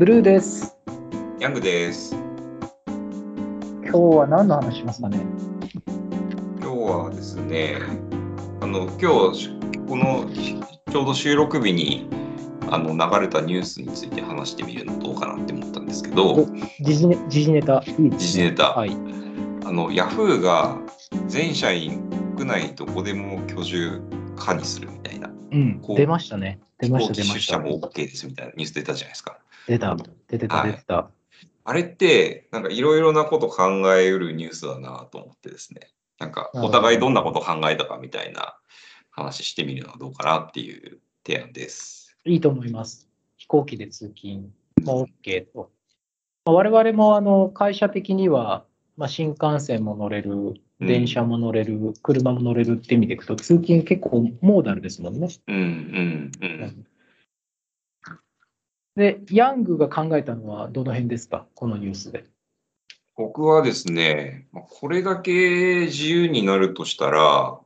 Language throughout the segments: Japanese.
ブルーです。ヤングです。今日は何の話しますかね？今日はですね、あの今日このちょうど収録日にあの流れたニュースについて話してみるのどうかなって思ったんですけどお、時事ネ時事ネタ。時事ネタはい。あのヤフーが全社員国内どこでも居住可にするみたいな、うんこ。う出ましたね。出ました、出出ました。社も OK ですみたいなニュース出たじゃないですか。出た。出てた、はい出てた。あれって、なんかいろいろなこと考えうるニュースだなと思ってですね、なんかお互いどんなことを考えたかみたいな話してみるのはどうかなっていう提案です。いいと思います。飛行機で通勤も OK と。まあ我々もあの会社的には、まあ、新幹線も乗れる、電車も乗れる、車も乗れるって意味でいくと、通勤結構モーダルですもんね。うんうんうん。で、ヤングが考えたのはどの辺ですか、このニュースで。僕はですね、まあこれだけ自由になるとしたら、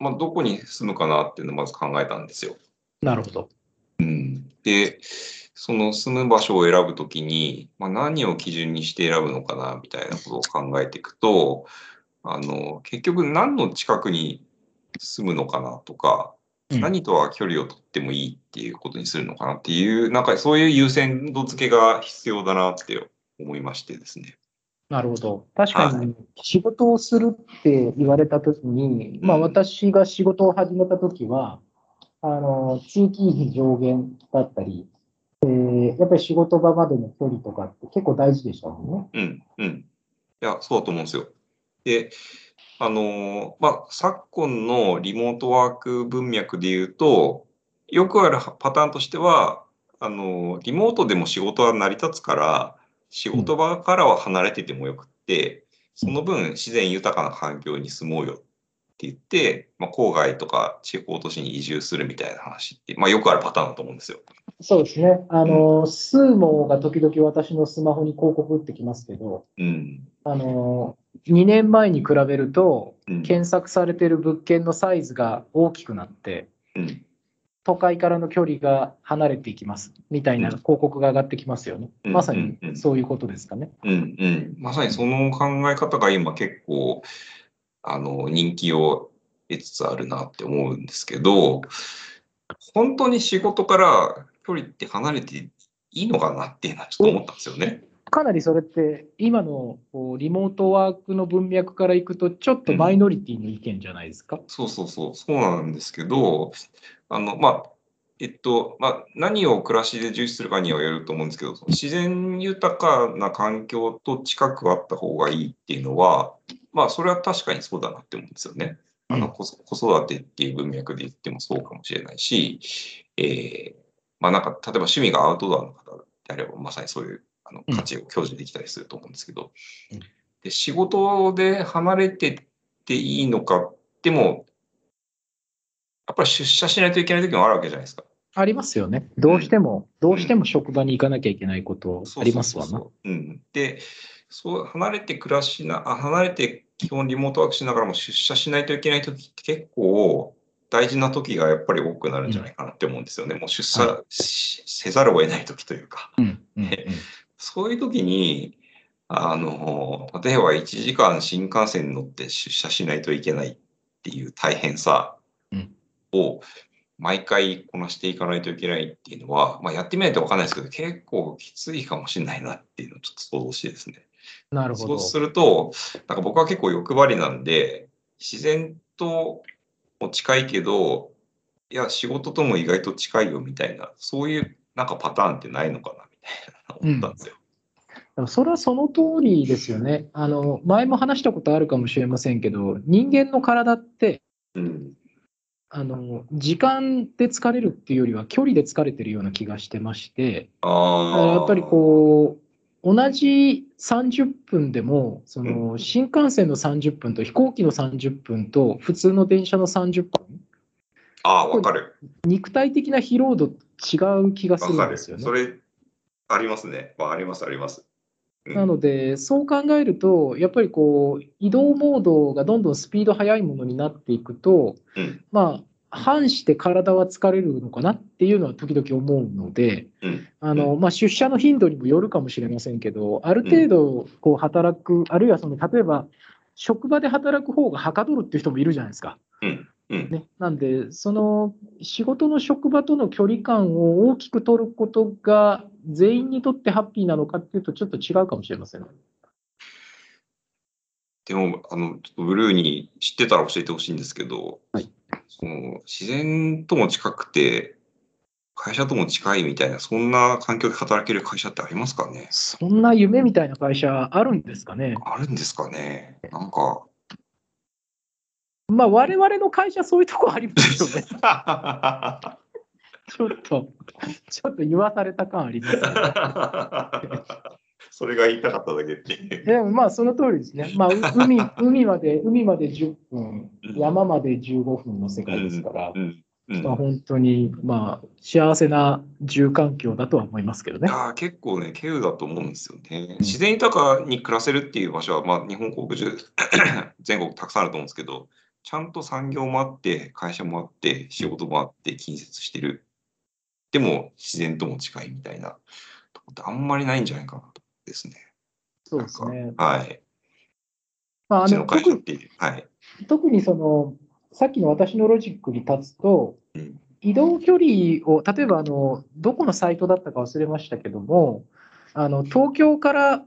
まあ、どこに住むかなっていうのをまず考えたんですよ。なるほど。で、その住む場所を選ぶときに、まあ、何を基準にして選ぶのかなみたいなことを考えていくと、あの結局何の近くに住むのかなとか、うん何とは距離を取ってもいいっていうことにするのかなっていう、なんかそういう優先度付けが必要だなって思いましてですね。なるほど。確かはに仕事をするって言われたときに、まあうん私が仕事を始めたときは、あの、地域費上限だったり、えーやっぱり仕事場までの距離とかって結構大事でしたもんね。うん、うん。いや、そうだと思うんですよ。で、あのーまあ、昨今のリモートワーク文脈で言うと、よくあるパターンとしては、あのーリモートでも仕事は成り立つから、仕事場からは離れててもよくって、その分自然豊かな環境に住もうよって言って、まあ、郊外とか地方都市に移住するみたいな話って、まあ、よくあるパターンだと思うんですよ。そうですね。あの、スーモが時々私のスマホに広告打ってきますけど、うん。あの、2年前に比べると、うん。検索されている物件のサイズが大きくなって、うん都会からの距離が離れていきますみたいなうん広告が上がってきますよね。うんまさにそういうことですかね。うんうん、まさにその考え方が今結構あの人気を得つつあるなって思うんですけど本当に仕事から距離って離れていいのかなっていうのはちょっと思ったんですよね。かなりそれって今のこうリモートワークの文脈からいくとちょっとマイノリティの意見じゃないですか？そうそうそうそうなんですけどあのまあえっとまあ、何を暮らしで重視するかにはよると思うんですけど、自然豊かな環境と近くあった方がいいっていうのは、まあ、それは確かにそうだなって思うんですよね。あの子子育てっていう文脈で言ってもそうかもしれないし、えーまあなんか例えば趣味がアウトドアの方であればまさにそういうあのうん価値を享受できたりすると思うんですけど、うんで仕事で離れてっていいのかでもやっぱり出社しないといけない時もあるわけじゃないですか。ありますよね。どうしても、どうしても職場に行かなきゃいけないことありますわな。でそう離れて暮らしなあ離れて基本リモートワークしながらも出社しないといけない時って結構大事な時がやっぱり多くなるんじゃないかなって思うんですよね。もう出社せざるを得ない時というか。うんうんうんそういう時にあの例えば1時間新幹線に乗って出社しないといけないっていう大変さうんを毎回こなしていかないといけないっていうのは、まあ、やってみないと分かんないですけど結構きついかもしれないなっていうのをちょっと想像してですね。なるほど。そうするとなんか僕は結構欲張りなんで自然とも近いけどいや仕事とも意外と近いよみたいなそういうなんかパターンってないのかなみたいな思ったんですよ。でもそれはその通りですよね。あの、前も話したことあるかもしれませんけど、人間の体って、うんあの、時間で疲れるっていうよりは距離で疲れてるような気がしてまして、ああ。やっぱりこう、同じ30分でも、その新幹線の30分と飛行機の30分と普通の電車の30分、ああ、わかる。肉体的な疲労度違う気がす。るんですよねそ。れ、ありますね。まあ、あります、あります。うん。なので、そう考えると、やっぱりこう移動モードがどんどんスピード速いものになっていくと、うん。ま反して体は疲れるのかなっていうのは時々思うので、うん。あのまあ、出社の頻度にもよるかもしれませんけど、ある程度こう働く、あるいはその例えば職場で働く方がはかどるっていう人もいるじゃないですか。ね、なんで、その仕事の職場との距離感を大きく取ることが全員にとってハッピーなのかっていうと、ちょっと違うかもしれませんね。でも、あの、ちょっとブルーに知ってたら教えてほしいんですけど、はいその自然とも近くて、会社とも近いみたいな、そんな環境で働ける会社ってありますかね？そんな夢みたいな会社あるんですかね？あるんですかね？なんか。まあ、我々の会社、そういうとこありますよね。ちょっと、ちょっと言わされた感あります、ね。それが言いたかっただけっていう。でもまあ、その通りですね。まあ、う海海まで、海まで10分、山まで15分の世界ですから、うんうんまあ、本当に、まあ、幸せな住環境だとは思いますけどね。い結構ね、稀有だと思うんですよね。自然豊かに暮らせるっていう場所は、まあ、日本国中、全国たくさんあると思うんですけど、ちゃんと産業もあって、会社もあって、仕事もあって、近接してる。でも、自然とも近いみたいなとこってあんまりないんじゃないかなとですね。そうですね。はい。まあ、あの特会社っていう。はい。特にその、さっきの私のロジックに立つと、うん移動距離を、例えばあの、どこのサイトだったか忘れましたけども、あの東京から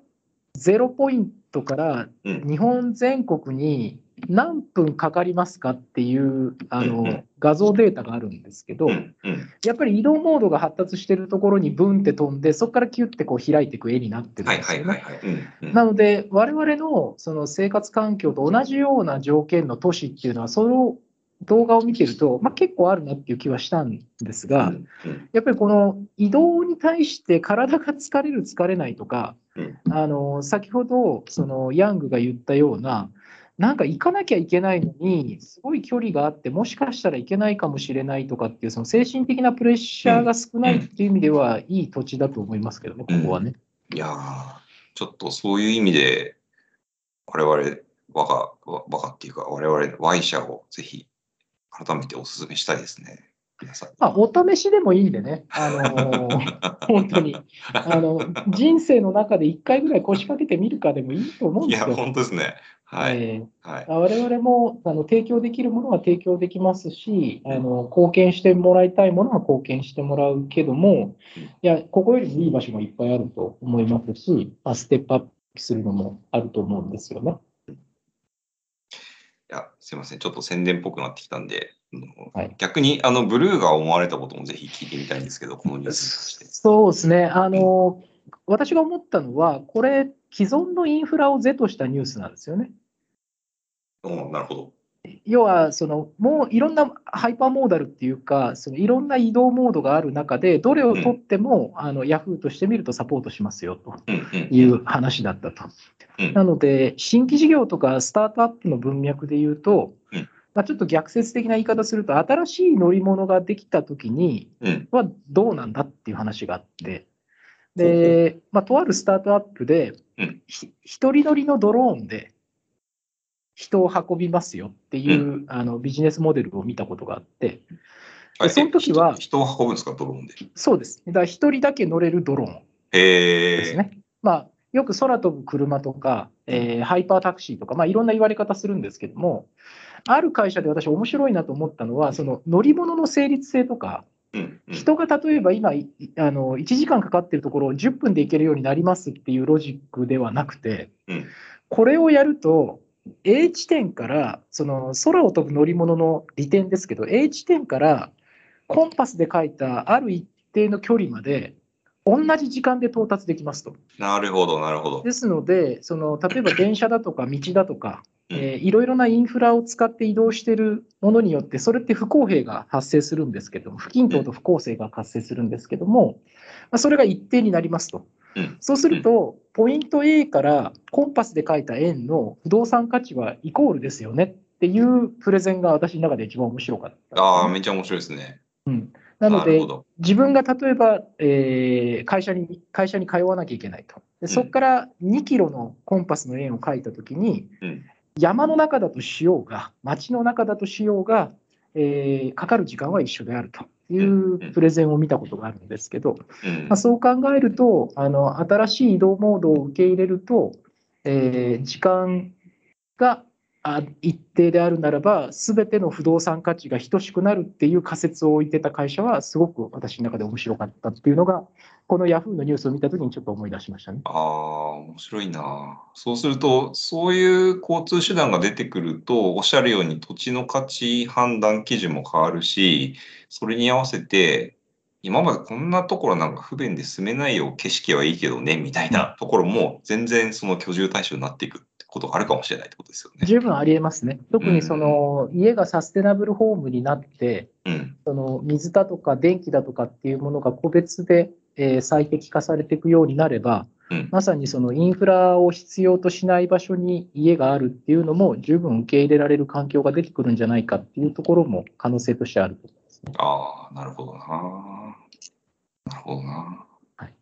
0ポイントからうん日本全国に何分かかりますかっていうあの画像データがあるんですけど、やっぱり移動モードが発達しているところにブンって飛んで、そこからキュッてこう開いていく絵になってるんはいですよね。なので、我々のその生活環境と同じような条件の都市っていうのは、その動画を見てると、まあ、結構あるなっていう気はしたんですが、やっぱりこの移動に対して体が疲れる、疲れないとか、うん。あの先ほどそのヤングが言ったような、なんか行かなきゃいけないのに、すごい距離があって、もしかしたらいけないかもしれないとかっていう、その精神的なプレッシャーが少ないっていう意味では、いい土地だと思いますけどね、ここはね。いやー、ちょっとそういう意味で、我々、我が、わ我がっていうか、我々、Y 社をぜひ、改めてお勧めしたいですね。皆さんに。まあ、お試しでもいいんでね、あのー 本当にあの、人生の中で1回ぐらい腰掛けてみるかでもいいと思うんいや、ですよ。本当ですね。はい。えはいー。我々もあの提供できるものは提供できますしあの、貢献してもらいたいものは貢献してもらうけども、うんいや、ここよりもいい場所もいっぱいあると思いますし、まあ、ステップアップするのもあると思うんですよね。いや、すいません。ちょっと宣伝っぽくなってきたんで、はい逆に、あの、ブルーが思われたこともぜひ聞いてみたいんですけど、このニュースに関して。そうですね。あの、私が思ったのは、これ、既存のインフラを是としたニュースなんですよね。うん、なるほど。要はその、もういろんなハイパーモーダルっていうか、そのいろんな移動モードがある中で、どれを取っても、あの Yahoo としてみるとサポートしますよとうんうんいう話だったと。うんなので、新規事業とかスタートアップの文脈で言うと、うんまあ、ちょっと逆説的な言い方すると、新しい乗り物ができたときにうんはどうなんだっていう話があって、で、まあ、とあるスタートアップで、一人乗りのドローンで人を運びますよっていう、あのビジネスモデルを見たことがあって、あその時はえ人人を運ぶんですか、ドローンで？そうです。だから一人だけ乗れるドローン。ですね。まあ、よく空飛ぶ車とか、えーハイパータクシーとか、まあ、いろんな言われ方するんですけども、ある会社で私、面白いなと思ったのは、その乗り物の成立性とか、うんうん人が例えば今、いあの1時間かかってるところを10分で行けるようになりますっていうロジックではなくて、うんこれをやると、A 地点から、その空を飛ぶ乗り物の利点ですけど、A 地点からコンパスで書いたある一定の距離まで、同じ時間で到達できますと。なるほど、なるほど。ですので、その例えば電車だとか道だとか、うんえーいろいろなインフラを使って移動しているものによって、それって不公平が発生するんですけども、不均等と不公正が発生するんですけども、まあ、それが一定になりますと。うんそうすると、ポイント A からコンパスで書いた円の不動産価値はイコールですよねっていうプレゼンが私の中で一番面白かった、ああ、めっちゃ面白いですね。うん、なので。自分が例えば、えー会社に会社に通わなきゃいけないと。でそこから2キロのコンパスの円を書いたときに、うん山の中だとしようが、街の中だとしようが、えーかかる時間は一緒であるというプレゼンを見たことがあるんですけど、うん。まあ、そう考えるとあの、新しい移動モードを受け入れると、えー時間があ一定であるならば、すべての不動産価値が等しくなるっていう仮説を置いてた会社は、すごく私の中で面白かったっていうのが、このヤフーのニュースを見たときにちょっと思い出しましたね。ああ、面白いな。そうすると、そういう交通手段が出てくると、おっしゃるように土地の価値判断基準も変わるし、それに合わせて、今までこんなところなんか不便で住めないよ、景色はいいけどね、みたいなところも、全然その居住対象になっていくってことがあるかもしれないってことですよね。十分ありえますね。特にその家がサステナブルホームになって、うん。その水だとか電気だとかっていうものが個別で、えー最適化されていくようになれば、うん。まさにそのインフラを必要としない場所に家があるっていうのも十分受け入れられる環境が出てくるんじゃないかっていうところも可能性としてあると思いますね。ああ、なるほどな。なるほどな。はい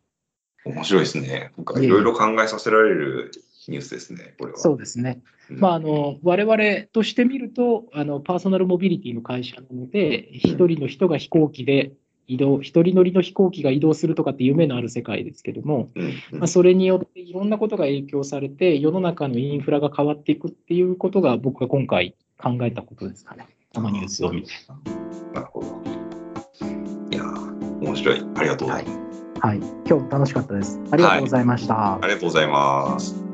面白いですね。なんかいろいろ考えさせられるニュースですね、これは。そうですね。うんまあ、あの我々としてみるとあの、パーソナルモビリティの会社なので、一人の人が飛行機で移動、一人乗りの飛行機が移動するとかって夢のある世界ですけども、まあ、それによっていろんなことが影響されて、世の中のインフラが変わっていくっていうことが、僕が今回考えたことですかね、このニュースを見て。なるほど。いやー、面白い。ありがとうございます。はい、今日も楽しかったです。ありがとうございました。ありがとうございます。